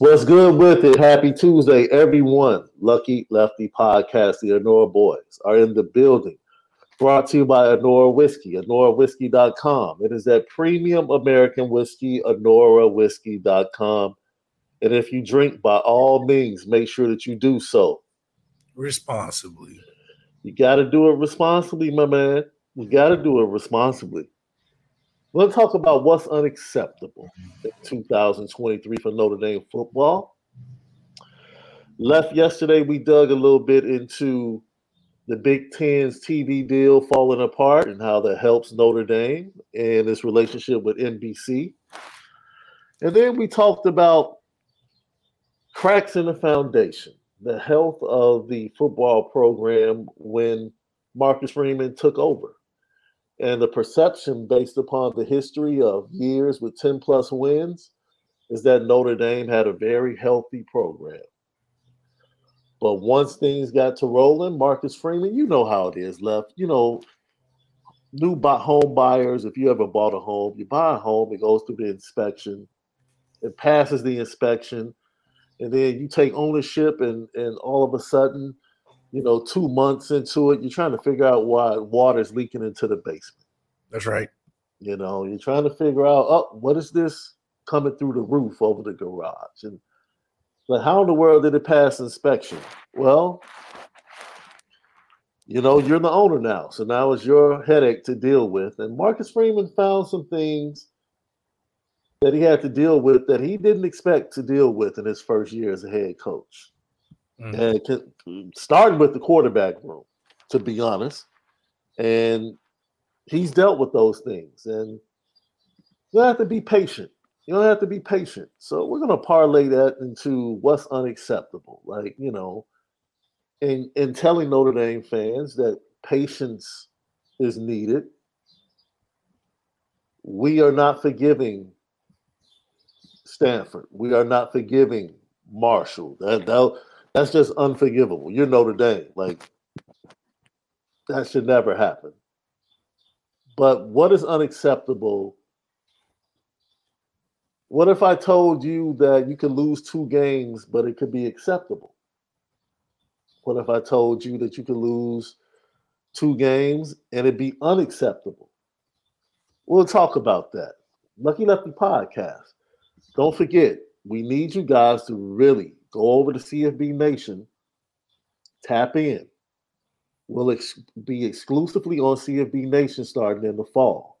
What's good with it? Happy Tuesday, everyone. Lucky Lefty Podcast, the Anora Boys are in the building. Brought to you by Anora Whiskey, AnoraWhiskey.com. It is that premium American whiskey, AnoraWhiskey.com. And if you drink, by all means, make sure that you do so responsibly. You got to do it responsibly, my man. You got to do it responsibly. Let's talk about what's unacceptable in 2023 for Notre Dame football. Left yesterday, we dug a little bit into the Big Ten's TV deal falling apart and how that helps Notre Dame and its relationship with NBC. And then we talked about cracks in the foundation, the health of the football program when Marcus Freeman took over and the perception, based upon the history of years with 10 plus wins, is that Notre Dame had a very healthy program. But once things got to rolling, Marcus Freeman, you know how it is left. You know, new home buyers, if you ever bought a home, you buy a home, it goes through the inspection, it passes the inspection, and then you take ownership, and, and all of a sudden, you know, two months into it, you're trying to figure out why water's leaking into the basement. That's right. You know, you're trying to figure out, oh, what is this coming through the roof over the garage? And but how in the world did it pass inspection? Well, you know, you're the owner now. So now it's your headache to deal with. And Marcus Freeman found some things that he had to deal with that he didn't expect to deal with in his first year as a head coach. Mm-hmm. And starting with the quarterback room, to be honest. And he's dealt with those things. And you have to be patient. You don't have to be patient. So we're going to parlay that into what's unacceptable. Like, you know, in, in telling Notre Dame fans that patience is needed. We are not forgiving Stanford. We are not forgiving Marshall. That, that that's just unforgivable. You're Notre Dame. Like that should never happen. But what is unacceptable? What if I told you that you could lose two games, but it could be acceptable? What if I told you that you could lose two games and it'd be unacceptable? We'll talk about that. Lucky Lefty Podcast. Don't forget, we need you guys to really go over to CFB Nation, tap in. We'll ex- be exclusively on CFB Nation starting in the fall.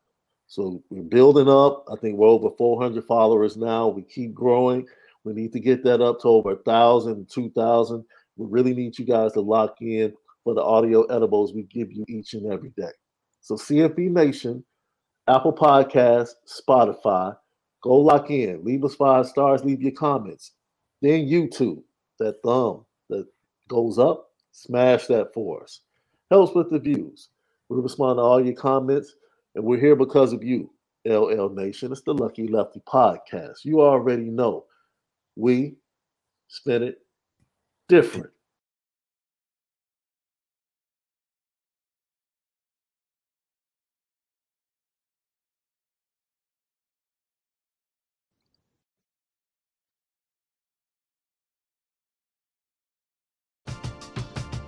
So we're building up. I think we're over 400 followers now. We keep growing. We need to get that up to over 1,000, 2,000. We really need you guys to lock in for the audio edibles we give you each and every day. So CFB Nation, Apple Podcasts, Spotify, go lock in. Leave us five stars. Leave your comments. Then YouTube, that thumb that goes up, smash that for us. Helps with the views. We respond to all your comments, and we're here because of you, LL Nation. It's the Lucky Lefty Podcast. You already know we spin it different.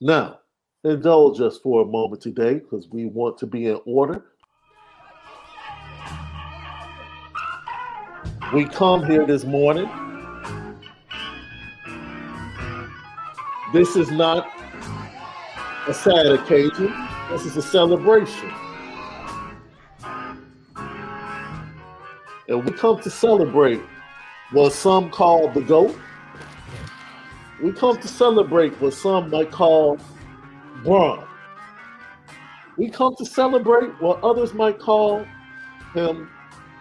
Now, indulge us for a moment today because we want to be in order. We come here this morning. This is not a sad occasion, this is a celebration. And we come to celebrate what some call the GOAT. We come to celebrate what some might call Bron. We come to celebrate what others might call him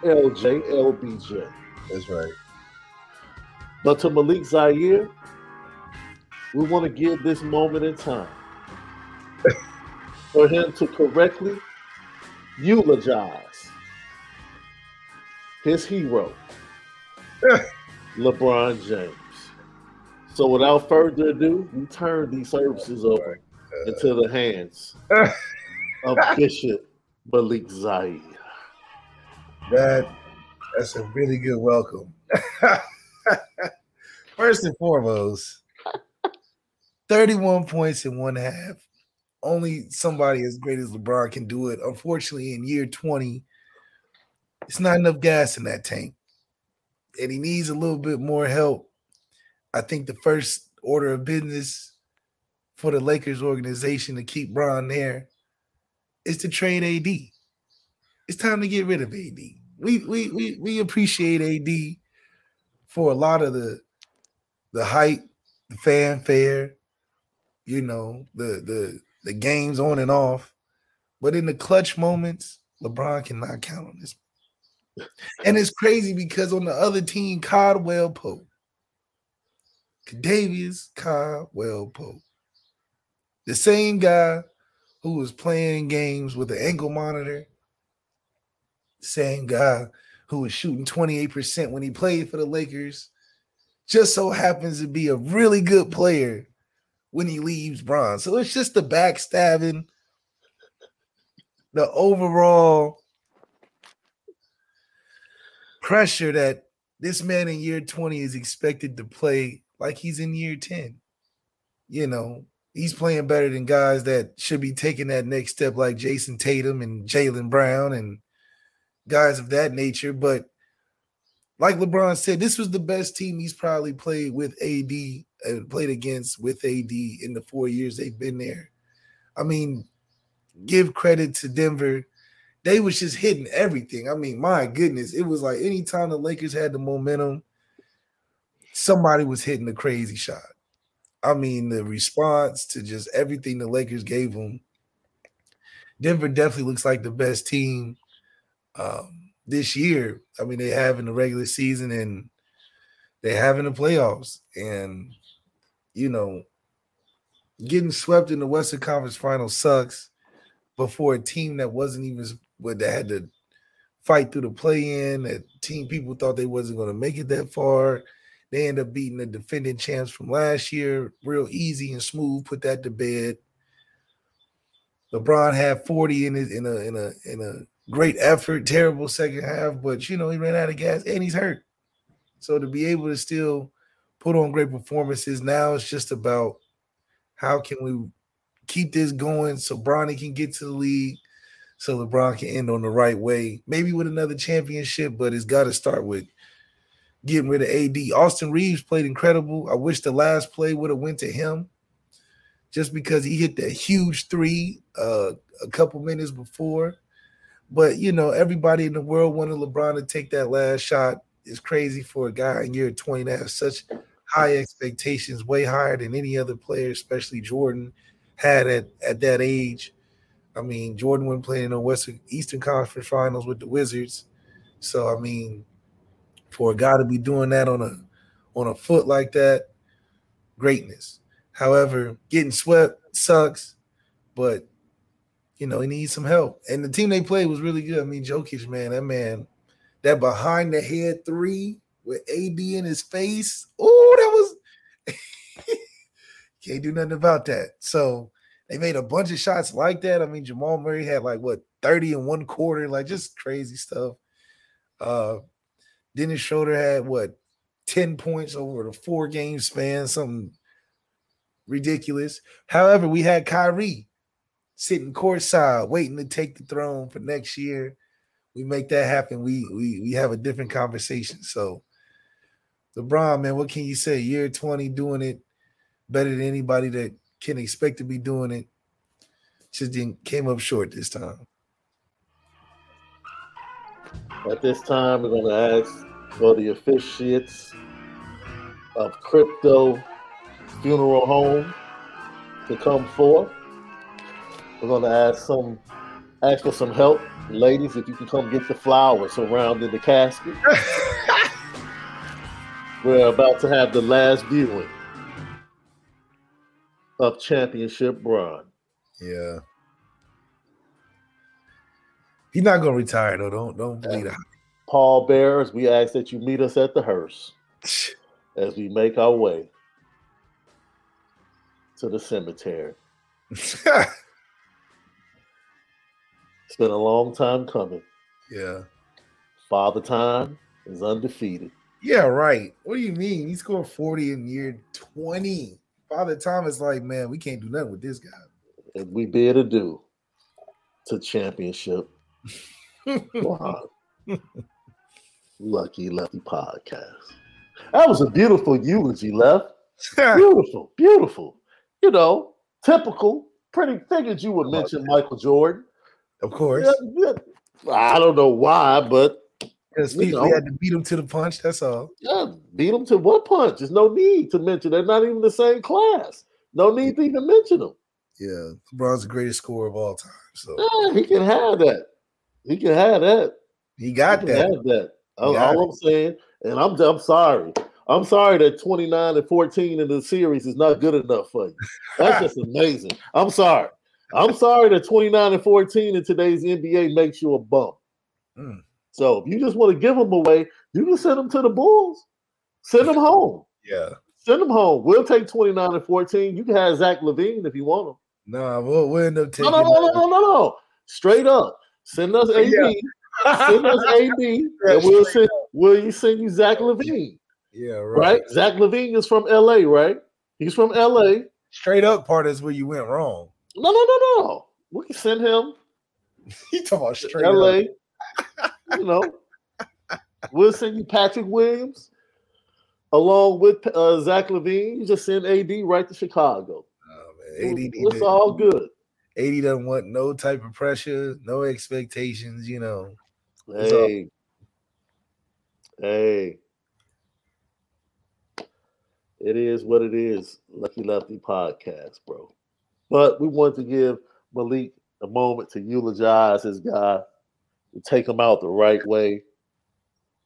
LJ, LBJ. That's right. But to Malik Zaire, we want to give this moment in time for him to correctly eulogize his hero, LeBron James. So without further ado, we turn these services oh over into the hands of Bishop Malik Zaire. That that's a really good welcome. First and foremost, 31 points in one half. Only somebody as great as LeBron can do it. Unfortunately, in year 20, it's not enough gas in that tank. And he needs a little bit more help. I think the first order of business for the Lakers organization to keep Bron there is to trade AD. It's time to get rid of AD. We we we we appreciate AD for a lot of the the hype, the fanfare, you know, the the the games on and off. But in the clutch moments, LeBron cannot count on this. And it's crazy because on the other team, Caldwell Pope, Kentavious Caldwell Pope, the same guy who was playing games with the ankle monitor, same guy who was shooting 28% when he played for the Lakers, just so happens to be a really good player when he leaves Bron. So it's just the backstabbing, the overall pressure that this man in year 20 is expected to play like he's in year 10. You know, he's playing better than guys that should be taking that next step, like Jayson Tatum and Jaylen Brown and guys of that nature. But like LeBron said, this was the best team he's probably played with AD and played against with AD in the four years they've been there. I mean, give credit to Denver. They was just hitting everything. I mean, my goodness, it was like anytime the Lakers had the momentum, somebody was hitting the crazy shot. I mean, the response to just everything the Lakers gave them. Denver definitely looks like the best team um, this year. I mean, they have in the regular season and they have in the playoffs. And, you know, getting swept in the Western Conference final sucks before a team that wasn't even what that had to fight through the play in, that team people thought they wasn't going to make it that far. They end up beating the defending champs from last year, real easy and smooth. Put that to bed. LeBron had 40 in his, in a in a in a great effort, terrible second half, but you know he ran out of gas and he's hurt. So to be able to still put on great performances now, it's just about how can we keep this going so Bronny can get to the league, so LeBron can end on the right way, maybe with another championship, but it's got to start with getting rid of AD. Austin Reaves played incredible. I wish the last play would have went to him just because he hit that huge three uh, a couple minutes before. But you know, everybody in the world wanted LeBron to take that last shot. It's crazy for a guy in year 20 to have such high expectations, way higher than any other player, especially Jordan had at, at that age. I mean, Jordan went playing in the Western Eastern Conference Finals with the Wizards. So I mean, for a guy to be doing that on a on a foot like that, greatness. However, getting swept sucks, but you know, he needs some help. And the team they played was really good. I mean, Jokic, man, that man, that behind the head three with AD in his face. Oh, that was can't do nothing about that. So they made a bunch of shots like that. I mean, Jamal Murray had like what 30 in one quarter, like just crazy stuff. Uh Dennis Schroeder had what 10 points over the four game span, something ridiculous. However, we had Kyrie sitting courtside waiting to take the throne for next year. We make that happen. We we we have a different conversation. So LeBron, man, what can you say? Year 20 doing it better than anybody that can expect to be doing it. Just didn't came up short this time. At this time, we're going to ask for the officiates of Crypto Funeral Home to come forth. We're going to ask some, ask for some help, ladies. If you can come get the flowers surrounding the casket. We're about to have the last viewing of Championship Bron. Yeah. He's not gonna retire though. Don't don't believe that. Paul Bearers, we ask that you meet us at the hearse as we make our way to the cemetery. it's been a long time coming. Yeah. Father Time is undefeated. Yeah, right. What do you mean? He scored 40 in year 20. Father Time is like, man, we can't do nothing with this guy. And we bid adieu to championship. Wow. Lucky Lefty podcast. That was a beautiful eulogy, left. beautiful, beautiful. You know, typical. Pretty figured you would mention Michael Jordan. Of course. Yeah, yeah. I don't know why, but because we, had to beat him to the punch. That's all. Yeah, beat him to what punch? There's no need to mention. They're not even the same class. No need to even mention them. Yeah, LeBron's the greatest scorer of all time. So yeah, he can have that. He can have that. He got he that. Have that. All, all I'm saying, and I'm I'm sorry. I'm sorry that 29 and 14 in the series is not good enough for you. That's just amazing. I'm sorry. I'm sorry that 29 and 14 in today's NBA makes you a bum. Mm. So if you just want to give them away, you can send them to the Bulls. Send them home. Yeah. Send them home. We'll take 29 and 14. You can have Zach LaVine if you want them. No, we'll, we'll end up taking. No, no, no, no, no, no. Straight up. Send us AD. Yeah. send us AD, and we'll send. Will you send you Zach LaVine? Yeah, right. right. Zach LaVine is from LA, right? He's from LA. Straight up part is where you went wrong. No, no, no, no. We can send him You talking about straight LA. up. you know, we'll send you Patrick Williams along with uh, Zach LaVine. You just send AD right to Chicago. Oh, man. AD, it's did- all good. AD doesn't want no type of pressure, no expectations, you know. Hey, hey, it is what it is. Lucky Lefty podcast, bro. But we want to give Malik a moment to eulogize his guy, to take him out the right way.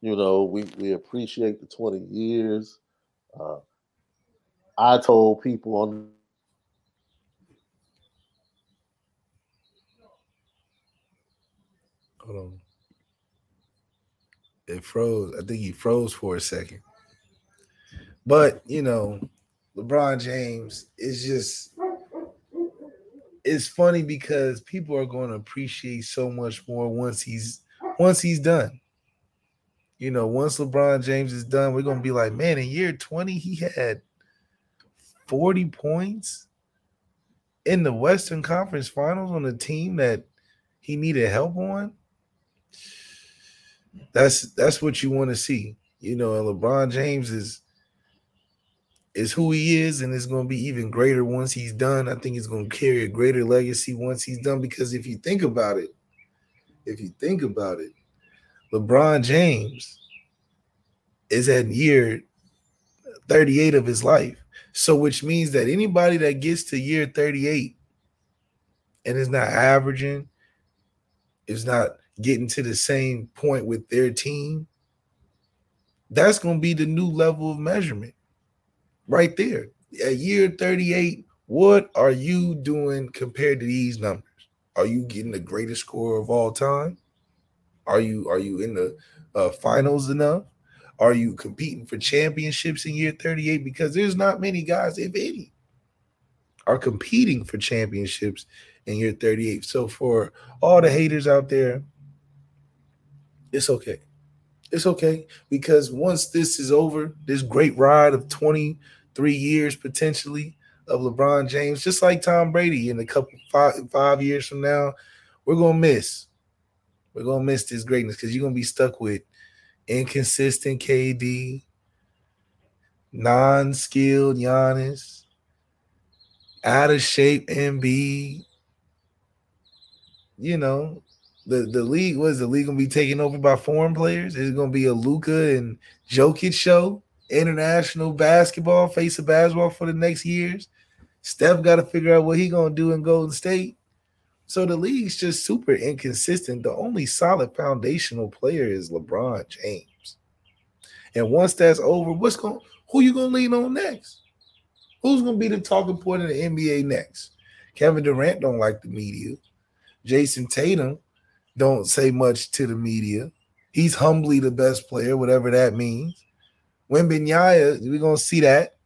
You know, we we appreciate the twenty years. Uh, I told people on Hold on. It froze. I think he froze for a second. But you know, LeBron James is just it's funny because people are going to appreciate so much more once he's once he's done. You know, once LeBron James is done, we're gonna be like, man, in year 20, he had 40 points in the Western Conference Finals on a team that he needed help on. That's that's what you want to see. You know, and LeBron James is is who he is, and it's going to be even greater once he's done. I think he's going to carry a greater legacy once he's done. Because if you think about it, if you think about it, LeBron James is at year 38 of his life. So, which means that anybody that gets to year 38 and is not averaging, is not getting to the same point with their team, that's going to be the new level of measurement right there. At year 38, what are you doing compared to these numbers? Are you getting the greatest score of all time? Are you are you in the uh, finals enough? Are you competing for championships in year 38? Because there's not many guys, if any, are competing for championships in year 38. So for all the haters out there, it's okay. It's okay because once this is over, this great ride of 23 years potentially of LeBron James, just like Tom Brady in a couple five five years from now, we're gonna miss. We're gonna miss this greatness because you're gonna be stuck with inconsistent KD, non-skilled Giannis, out of shape Embiid. You know, the the league was the league gonna be taken over by foreign players? Is it gonna be a Luka and Jokic show? International basketball, face of basketball for the next years. Steph got to figure out what he gonna do in Golden State. So the league's just super inconsistent. The only solid foundational player is LeBron James. And once that's over, what's going who you gonna lean on next? Who's gonna be the talking point in the NBA next? Kevin Durant don't like the media. Jayson Tatum don't say much to the media. He's humbly the best player, whatever that means. Wembanyama, we're gonna see that.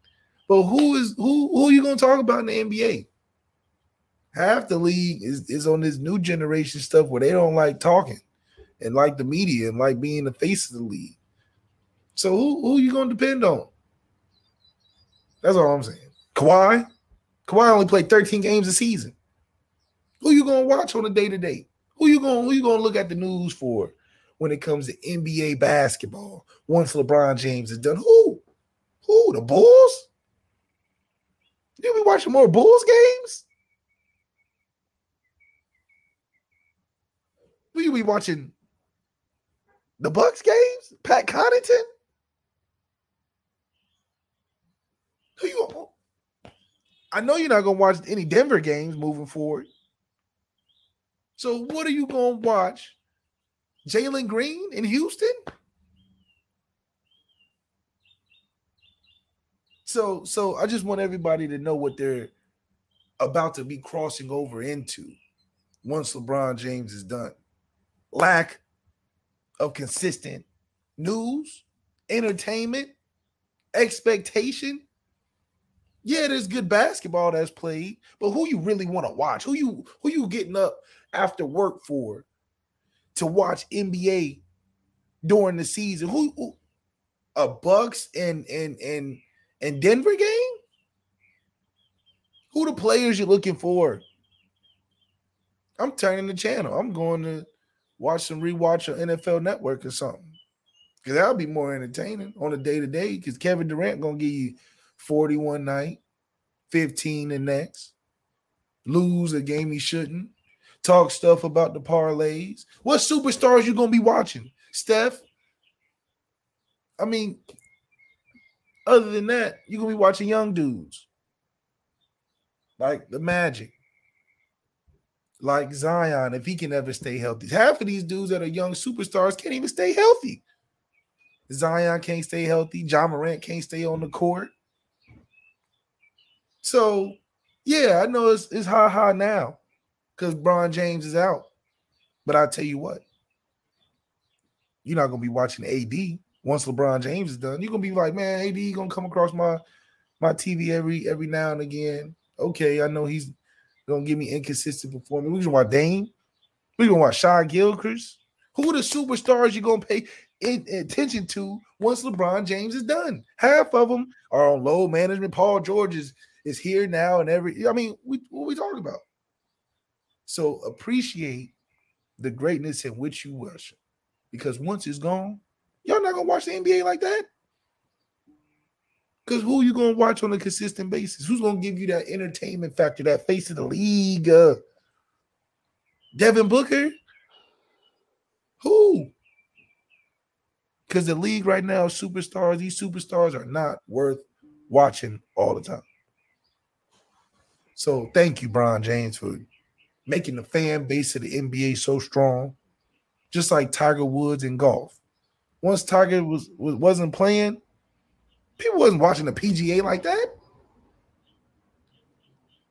But who is who who are you gonna talk about in the NBA? Half the league is, is on this new generation stuff where they don't like talking and like the media and like being the face of the league. So who who are you gonna depend on? That's all I'm saying. Kawhi, Kawhi only played 13 games a season. Who you gonna watch on a day to day? Who you gonna who you gonna look at the news for when it comes to NBA basketball? Once LeBron James is done, who? Who? The Bulls? You be watching more Bulls games? Will you be watching the Bucks games? Pat Connaughton? Who you I know you're not gonna watch any Denver games moving forward. So what are you gonna watch? Jalen Green in Houston? So so I just want everybody to know what they're about to be crossing over into once LeBron James is done. Lack of consistent news, entertainment, expectation. Yeah, there's good basketball that's played, but who you really want to watch? Who you who you getting up after work for to watch NBA during the season? Who, who a Bucks and and and and Denver game? Who the players you're looking for? I'm turning the channel. I'm going to watch some rewatch on NFL Network or something. Because that'll be more entertaining on a day to day. Because Kevin Durant gonna give you 41 night, 15 the next, lose a game he shouldn't, talk stuff about the parlays. What superstars you gonna be watching? Steph? I mean, other than that, you're gonna be watching young dudes like the Magic, like Zion, if he can ever stay healthy. Half of these dudes that are young superstars can't even stay healthy. Zion can't stay healthy. Ja Morant can't stay on the court. So, yeah, I know it's, it's high high now because Bron James is out. But I tell you what, you're not gonna be watching AD once LeBron James is done. You're gonna be like, man, AD gonna come across my my TV every every now and again. Okay, I know he's gonna give me inconsistent performance. We can watch Dame. We can watch Shai Gilchrist. Who are the superstars you're gonna pay in, attention to once LeBron James is done? Half of them are on low management. Paul George is, is here now, and every I mean, we, what we talking about? So appreciate the greatness in which you worship, because once it's gone, y'all not gonna watch the NBA like that. Because who you gonna watch on a consistent basis? Who's gonna give you that entertainment factor, that face of the league? Uh, Devin Booker? Who? Because the league right now, superstars, these superstars are not worth watching all the time. So thank you, Bron James, for making the fan base of the NBA so strong. Just like Tiger Woods in golf. Once Tiger was, was wasn't playing, people wasn't watching the PGA like that.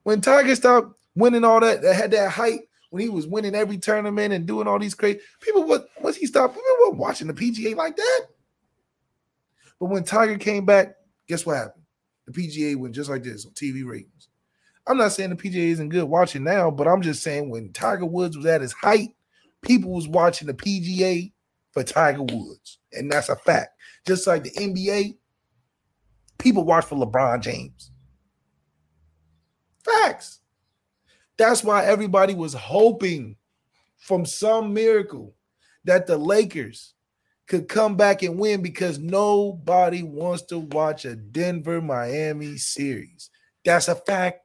When Tiger stopped winning all that, that had that hype when he was winning every tournament and doing all these crazy people. What once he stopped, people weren't watching the PGA like that. But when Tiger came back, guess what happened? The PGA went just like this on TV ratings. I'm not saying the PGA isn't good watching now, but I'm just saying when Tiger Woods was at his height, people was watching the PGA for Tiger Woods, and that's a fact. Just like the NBA, people watch for LeBron James. Facts. That's why everybody was hoping from some miracle that the Lakers could come back and win because nobody wants to watch a Denver Miami series. That's a fact.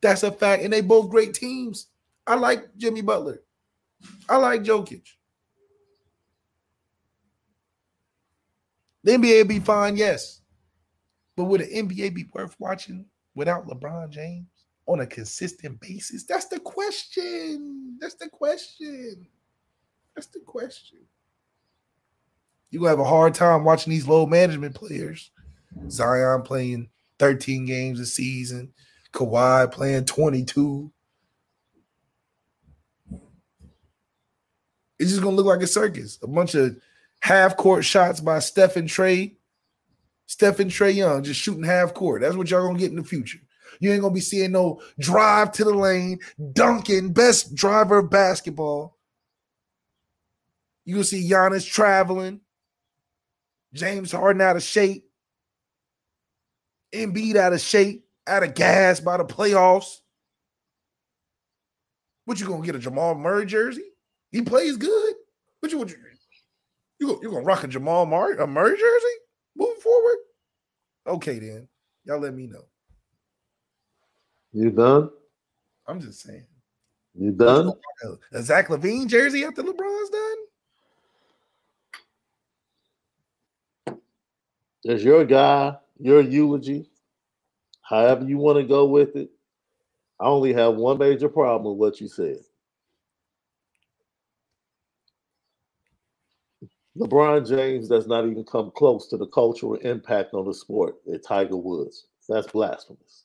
That's a fact. And they both great teams. I like Jimmy Butler. I like Jokic. The NBA be fine, yes. But would the NBA be worth watching without LeBron James on a consistent basis? That's the question. That's the question. That's the question. You're gonna have a hard time watching these low management players. Zion playing 13 games a season, Kawhi playing 22. It's just gonna look like a circus. A bunch of half court shots by Stephen Trae. Stephen Trae Young just shooting half court. That's what y'all gonna get in the future. You ain't gonna be seeing no drive to the lane, dunking, best driver of basketball. You gonna see Giannis traveling, James Harden out of shape, Embiid out of shape, out of gas by the playoffs. What you gonna get a Jamal Murray jersey? He plays good. What you what you you, you gonna rock a Jamal Murray, a Murray jersey moving forward? Okay, then y'all let me know. You done? I'm just saying. You done? A, a Zach LaVine jersey after LeBron's done? There's your guy, your eulogy, however you want to go with it. I only have one major problem with what you said. LeBron James does not even come close to the cultural impact on the sport that Tiger Woods. That's blasphemous.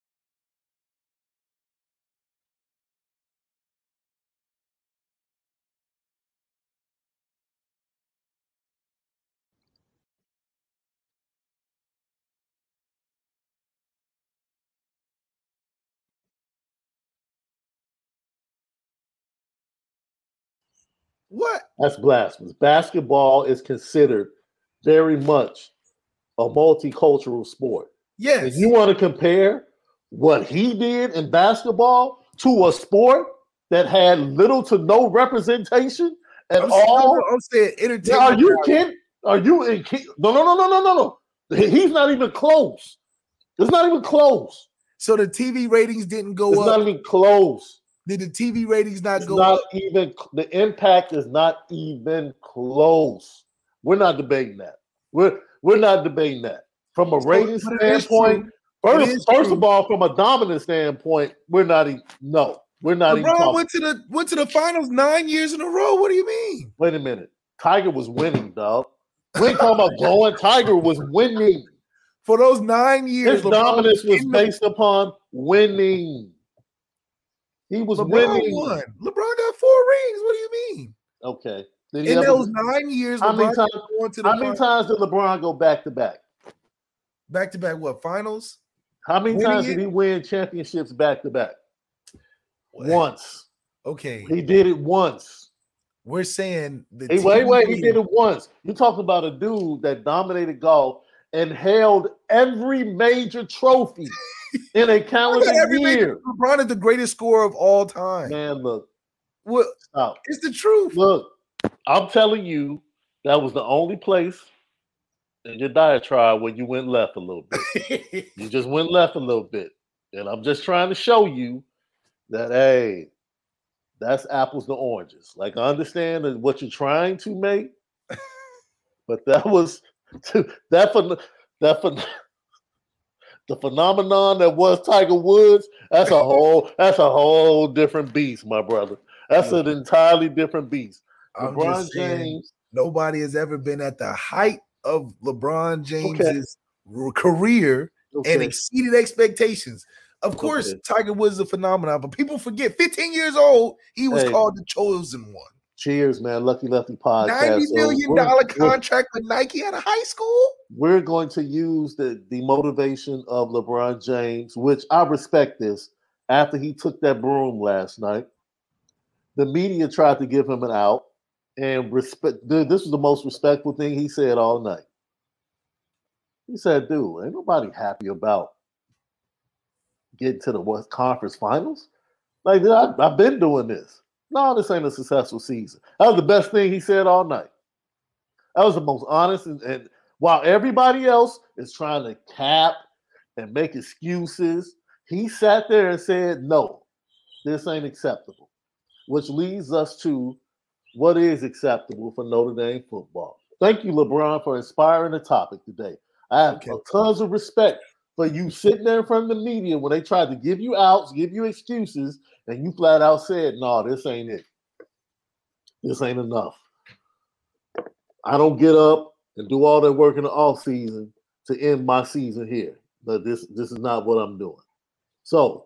What? That's blasphemous. Basketball is considered very much a multicultural sport. Yes. If you want to compare what he did in basketball to a sport that had little to no representation at I'm, all, I'm saying entertainment. are you kidding? Are you in? No, no, no, no, no, no, no. He's not even close. It's not even close. So the TV ratings didn't go It's up. It's not even close. Did the TV ratings not It's go not up? even the impact is not even close. We're not debating that. We're we're not debating that from a So- rating but it is standpoint. First, first of all, from a dominant standpoint, we're not even no. We're not even LeBron talking. went to the went to the finals nine years in a row. What do you mean? Wait a minute. Tiger was winning, dog. We ain't talking about going. Tiger was winning. For those nine years, His dominance was based upon winning. He was LeBron winning. won. LeBron got four rings. What do you mean? Okay. Did he In ever- those nine years, how many times? going to the How many times did LeBron go back to back? back to back what finals? How many Winning times did he win championships back to back? Once. Okay, He did it once. we're saying the Hey, wait, wait, he did it once. You're talking about a dude that dominated golf and held every major trophy in a calendar year. LeBron is the greatest scorer of all time. Man, look, What? stop. It's the truth. Look, I'm telling you, that was the only place in your diatribe where you went left a little bit. You just went left a little bit. And I'm just trying to show you that, hey, that's apples to oranges. Like, I understand that what you're trying to make, but that was that for that for the phenomenon that was Tiger Woods. That's a whole that's a whole different beast, my brother. That's an mm-hmm. entirely different beast. I'm LeBron saying, James, nobody has ever been at the height of LeBron James's r- career and exceeded expectations. Of course, Okay. Tiger Woods is a phenomenon, but people forget 15 years old, he was Hey. called the chosen one. Cheers, man. Lucky Lefty podcast. Ninety million dollar So we're- dollar we're- contract with Nike out of high school. we're going to use the, the motivation of LeBron James, which I respect this. After he took that broom last night, the media tried to give him an out, and respect. Dude, this was the most respectful thing he said all night. He said, "Dude, ain't nobody happy about getting to the West Conference Finals. Like, dude, I, I've been doing this. No, this ain't a successful season. That was the best thing he said all night. That was the most honest and, and while everybody else is trying to cap and make excuses, he sat there and said, No, this ain't acceptable. Which leads us to what is acceptable for Notre Dame football. Thank you, LeBron, for inspiring the topic today. I have Okay. tons of respect for you sitting there in front of the media when they tried to give you outs, give you excuses, and you flat out said, No, this ain't it. This ain't enough. I don't get up and do all that work in the off season to end my season here. But this this is not what I'm doing. So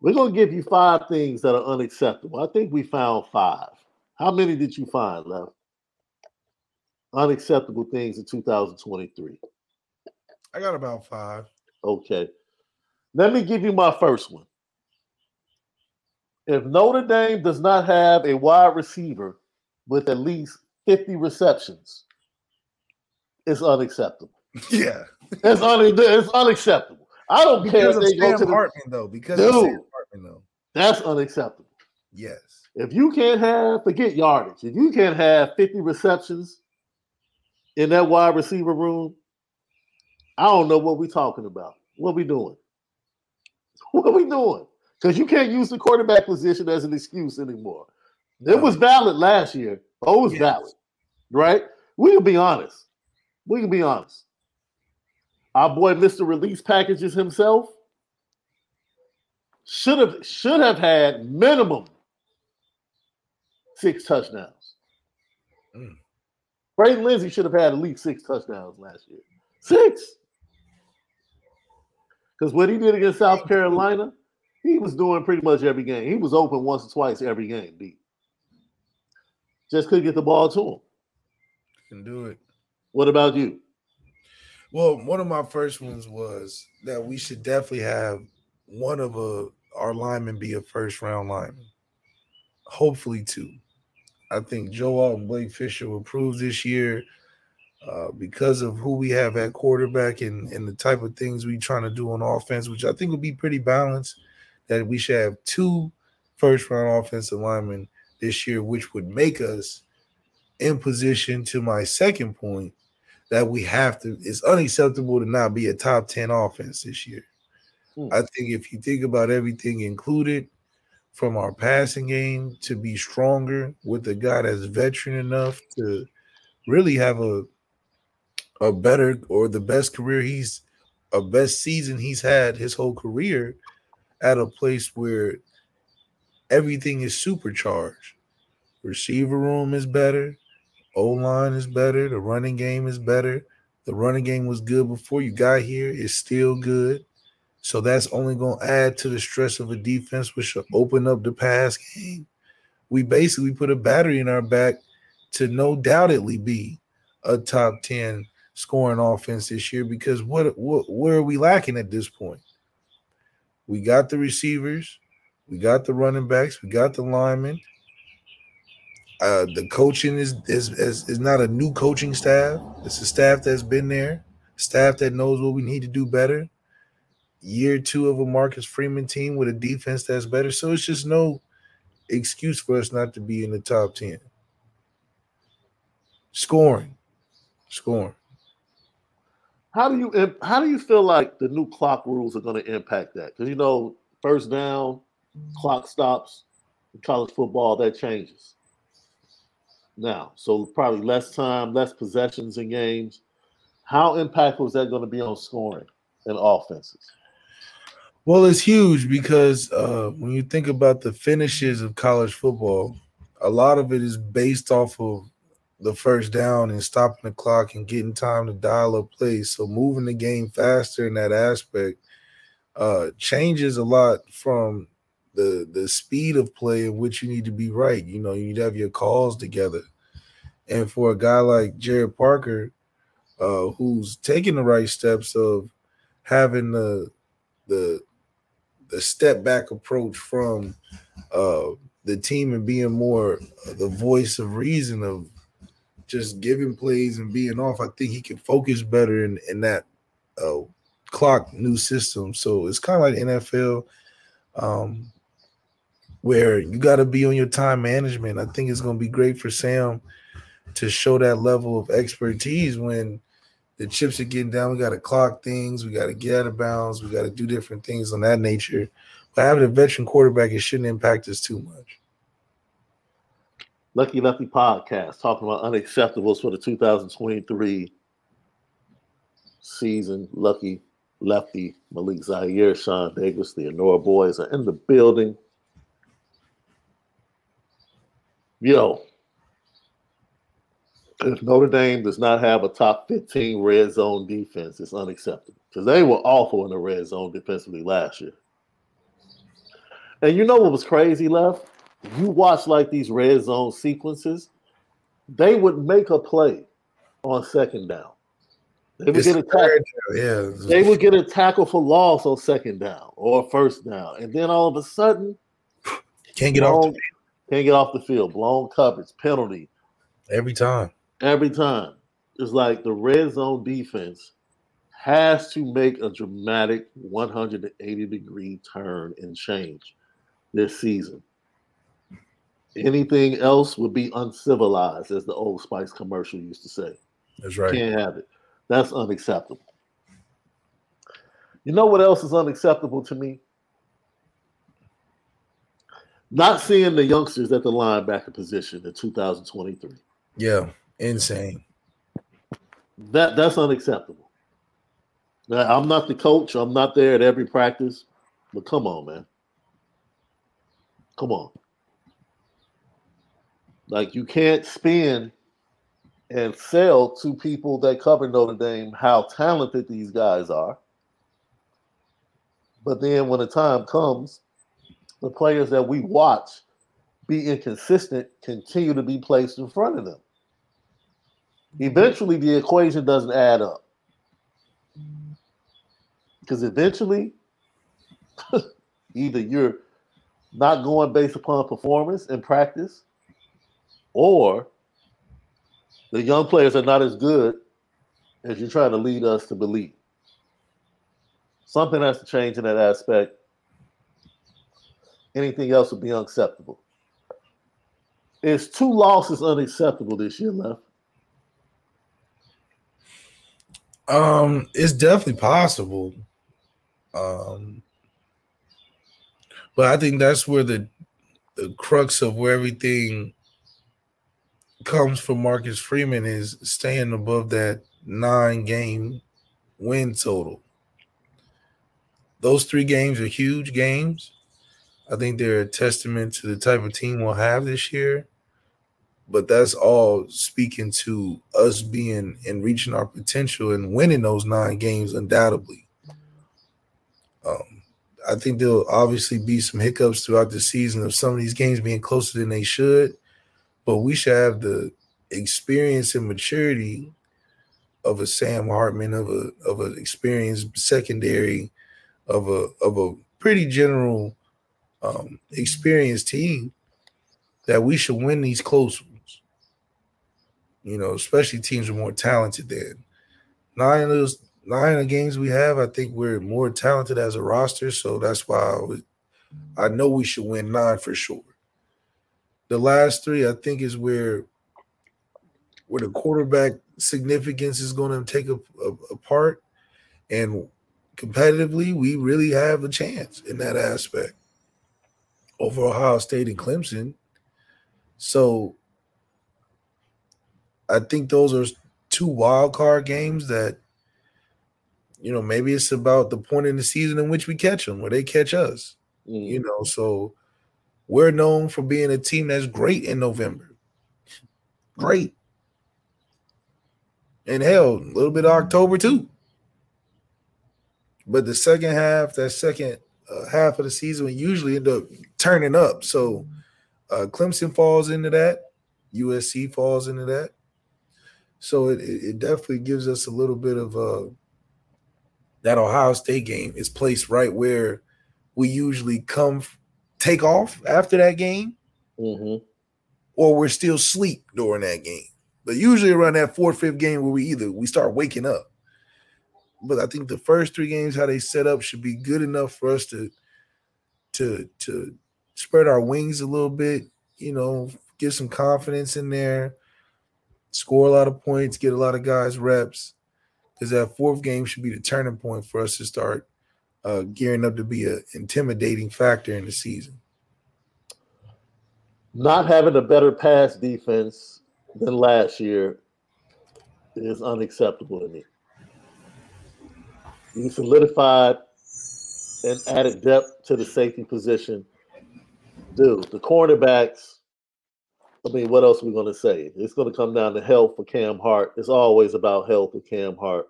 we're gonna give you five things that are unacceptable. I think we found five. How many did you find, Left? Unacceptable things in 2023. I got about five. Okay. Let me give you my first one. If Notre Dame does not have a wide receiver with at least 50 receptions, it's unacceptable. Yeah, It's, un- it's unacceptable. I don't care if they go Sam to the, Hartman though. Because Dude. Sam Hartman though. that's unacceptable. Yes. If you can't have, forget yardage. If you can't have 50 receptions in that wide receiver room, I don't know what we're talking about. What we doing? What we doing? Because you can't use the quarterback position as an excuse anymore. It was valid last year. Oh, it was Yes. valid, right? We can be honest. We can be honest. Our boy, Mr. Release Packages himself, should have should have had minimum six touchdowns. Mm. Braden Lenzy should have had at least six touchdowns last year. Six. Because what he did against South Carolina, he was doing pretty much every game. He was open once or twice every game, B. Just couldn't get the ball to him. Can do it. What about you? Well, one of my first ones was that we should definitely have one of a, our linemen be a first round lineman. Hopefully, two. I think Joe Alt and Blake Fisher will prove this year uh, because of who we have at quarterback and, and the type of things we're trying to do on offense, which I think will be pretty balanced. That we should have two first round offensive linemen this year, which would make us in position to my second point that we have to it's unacceptable to not be a top 10 offense this year. Hmm. I think if you think about everything included from our passing game to be stronger with a guy that's veteran enough to really have a a better or the best career he's a best season he's had his whole career at a place where everything is supercharged. Receiver room is better, O line is better. The running game is better. The running game was good before you got here. It's still good. So that's only going to add to the stress of a defense, which should open up the pass game. We basically put a battery in our back to no doubtedly be a top 10 scoring offense this year because what, what where are we lacking at this point? We got the receivers, we got the running backs, we got the linemen. Uh, the coaching is, is is is not a new coaching staff. It's a staff that's been there, staff that knows what we need to do better. Year two of a Marcus Freeman team with a defense that's better. So it's just no excuse for us not to be in the top ten. Scoring, scoring. How do you how do you feel like the new clock rules are going to impact that? Because you know, first down, clock stops in college football, that changes. Now, so probably less time, less possessions in games. How impactful is that going to be on scoring and offenses? Well, it's huge because uh, when you think about the finishes of college football, a lot of it is based off of the first down and stopping the clock and getting time to dial up plays. So moving the game faster in that aspect uh, changes a lot from the the speed of play in which you need to be right. You know, you need to have your calls together. And for a guy like Gerad Parker, uh, who's taking the right steps of having the the the step back approach from uh, the team and being more the voice of reason of just giving plays and being off. I think he can focus better in in that uh, clock new system. So it's kind of like NFL, um, where you got to be on your time management. I think it's going to be great for Sam to show that level of expertise when the chips are getting down. We got to clock things. We got to get out of bounds. We got to do different things on that nature. But having a veteran quarterback, it shouldn't impact us too much. Lucky Lefty podcast talking about unacceptables for the 2023 season. Lucky Lefty, Malik Zaire, Shaun Davis, the Honora boys are in the building. Yo, if Notre Dame does not have a top 15 red zone defense, it's unacceptable because they were awful in the red zone defensively last year. And you know what was crazy, left? You watch like these red zone sequences, they would make a play on second down. They would get a tackle. Yeah. They would get a tackle for loss on second down or first down, and then all of a sudden, Can't get off blown- can't get off the field, blown coverage, penalty every time. every time. It's like the red zone defense has to make a dramatic 180 degree turn and change this season. Anything else would be uncivilized, as the old Spice commercial used to say. That's right. Can't have it. That's unacceptable. You know what else is unacceptable to me? Not seeing the youngsters at the linebacker position in 2023. Yeah. Insane. That that's unacceptable. Now, I'm not the coach. I'm not there at every practice, but come on, man. Come on. Like you can't spin and sell to people that cover Notre Dame how talented these guys are. But then when the time comes, the players that we watch be inconsistent continue to be placed in front of them. Mm-hmm. Eventually, the equation doesn't add up. Because eventually, either you're not going based upon performance and practice, or the young players are not as good as you're trying to lead us to believe. Something has to change in that aspect. Anything else would be unacceptable. Is two losses unacceptable this year left? Um, it's definitely possible. Um, but I think that's where the the crux of where everything comes from Marcus Freeman is staying above that nine game win total. Those three games are huge games. I think they're a testament to the type of team we'll have this year. But that's all speaking to us being and reaching our potential and winning those nine games undoubtedly. Um, I think there'll obviously be some hiccups throughout the season of some of these games being closer than they should, but we should have the experience and maturity of a Sam Hartman, of a of an experienced secondary, of a of a pretty general um, experienced team that we should win these close ones. You know, especially teams are more talented than nine of those nine of games we have. I think we're more talented as a roster, so that's why I, would, I know we should win nine for sure. The last three, I think, is where where the quarterback significance is going to take a, a, a part, and competitively, we really have a chance in that aspect over Ohio State and Clemson. So I think those are two wild card games that, you know, maybe it's about the point in the season in which we catch them, where they catch us. Mm. You know, so we're known for being a team that's great in November. Great. And hell, a little bit of October too. But the second half, that second uh, half of the season, we usually end up turning up. So uh, Clemson falls into that. USC falls into that. So it, it it definitely gives us a little bit of uh, that Ohio State game is placed right where we usually come take off after that game, Mhm. or we're still asleep during that game. But usually around that fourth, fifth game where we either we start waking up. But I think the first three games, how they set up, should be good enough for us to to to spread our wings a little bit, you know, get some confidence in there, score a lot of points, get a lot of guys reps. Because that fourth game should be the turning point for us to start uh, gearing up to be an intimidating factor in the season. Not having a better pass defense than last year is unacceptable to me. You solidified and added depth to the safety position. Dude, the cornerbacks. I mean, what else are we going to say? It's going to come down to health for Cam Hart. It's always about health for Cam Hart.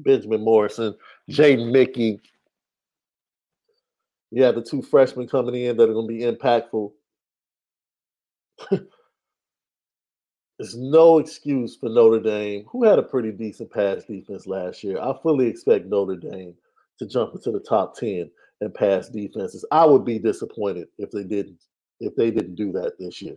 Benjamin Morrison, Jaden Mickey. You have the two freshmen coming in that are going to be impactful. there's no excuse for Notre Dame, who had a pretty decent pass defense last year. I fully expect Notre Dame to jump into the top 10 and pass defenses. I would be disappointed if they didn't if they didn't do that this year.